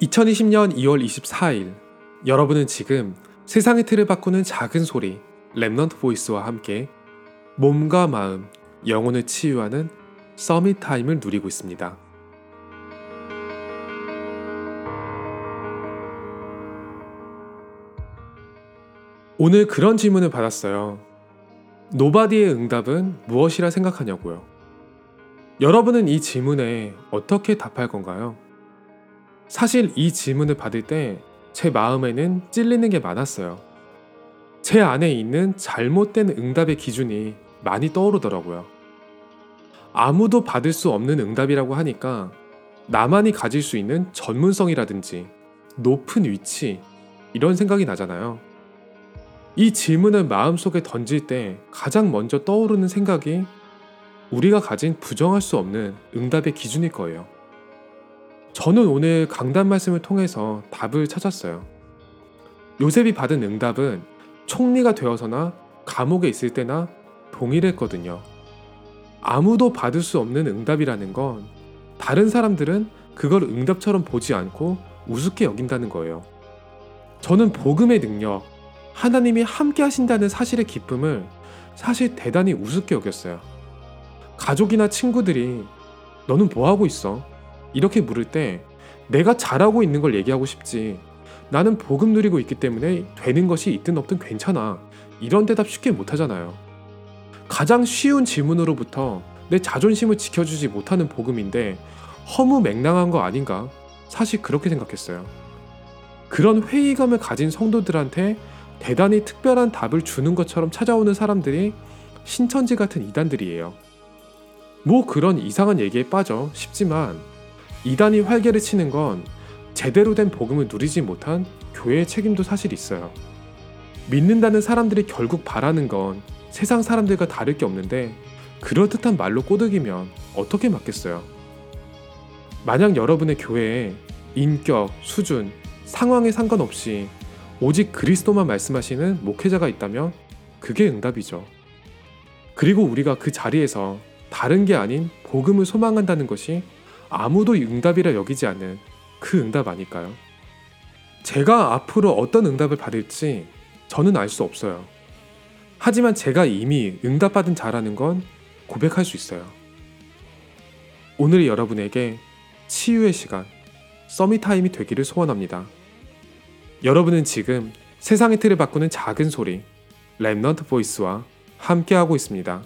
2020년 2월 24일 여러분은 지금 세상의 틀을 바꾸는 작은 소리 Remnant Voice와 함께 몸과 마음, 영혼을 치유하는 Summit Time을 누리고 있습니다. 오늘 그런 질문을 받았어요. Nobody의 응답은 무엇이라 생각하냐고요. 여러분은 이 질문에 어떻게 답할 건가요? 사실 이 질문을 받을 때 제 마음에는 찔리는 게 많았어요. 제 안에 있는 잘못된 응답의 기준이 많이 떠오르더라고요. 아무도 받을 수 없는 응답이라고 하니까 나만이 가질 수 있는 전문성이라든지 높은 위치, 이런 생각이 나잖아요. 이 질문을 마음속에 던질 때 가장 먼저 떠오르는 생각이 우리가 가진 부정할 수 없는 응답의 기준일 거예요. 저는 오늘 강단 말씀을 통해서 답을 찾았어요. 요셉이 받은 응답은 총리가 되어서나 감옥에 있을 때나 동일했거든요. 아무도 받을 수 없는 응답이라는 건 다른 사람들은 그걸 응답처럼 보지 않고 우습게 여긴다는 거예요. 저는 복음의 능력, 하나님이 함께 하신다는 사실의 기쁨을 사실 대단히 우습게 여겼어요. 가족이나 친구들이 너는 뭐 하고 있어? 이렇게 물을 때 내가 잘하고 있는 걸 얘기하고 싶지. 나는 복음 누리고 있기 때문에 되는 것이 있든 없든 괜찮아. 이런 대답 쉽게 못 하잖아요. 가장 쉬운 질문으로부터 내 자존심을 지켜주지 못하는 복음인데 허무 맹랑한 거 아닌가? 사실 그렇게 생각했어요. 그런 회의감을 가진 성도들한테 대단히 특별한 답을 주는 것처럼 찾아오는 사람들이 신천지 같은 이단들이에요. 뭐 그런 이상한 얘기에 빠져 싶지만 이단이 활개를 치는 건 제대로 된 복음을 누리지 못한 교회의 책임도 사실 있어요. 믿는다는 사람들이 결국 바라는 건 세상 사람들과 다를 게 없는데 그럴듯한 말로 꼬드기면 어떻게 맞겠어요? 만약 여러분의 교회에 인격, 수준, 상황에 상관없이 오직 그리스도만 말씀하시는 목회자가 있다면 그게 응답이죠. 그리고 우리가 그 자리에서 다른 게 아닌 복음을 소망한다는 것이 아무도 응답이라 여기지 않는 그 응답 아닐까요? 제가 앞으로 어떤 응답을 받을지 저는 알 수 없어요. 하지만 제가 이미 응답받은 자라는 건 고백할 수 있어요. 오늘 여러분에게 치유의 시간, Summit Time이 되기를 소원합니다. 여러분은 지금 세상의 틀을 바꾸는 작은 소리, Remnant Voice와 함께하고 있습니다.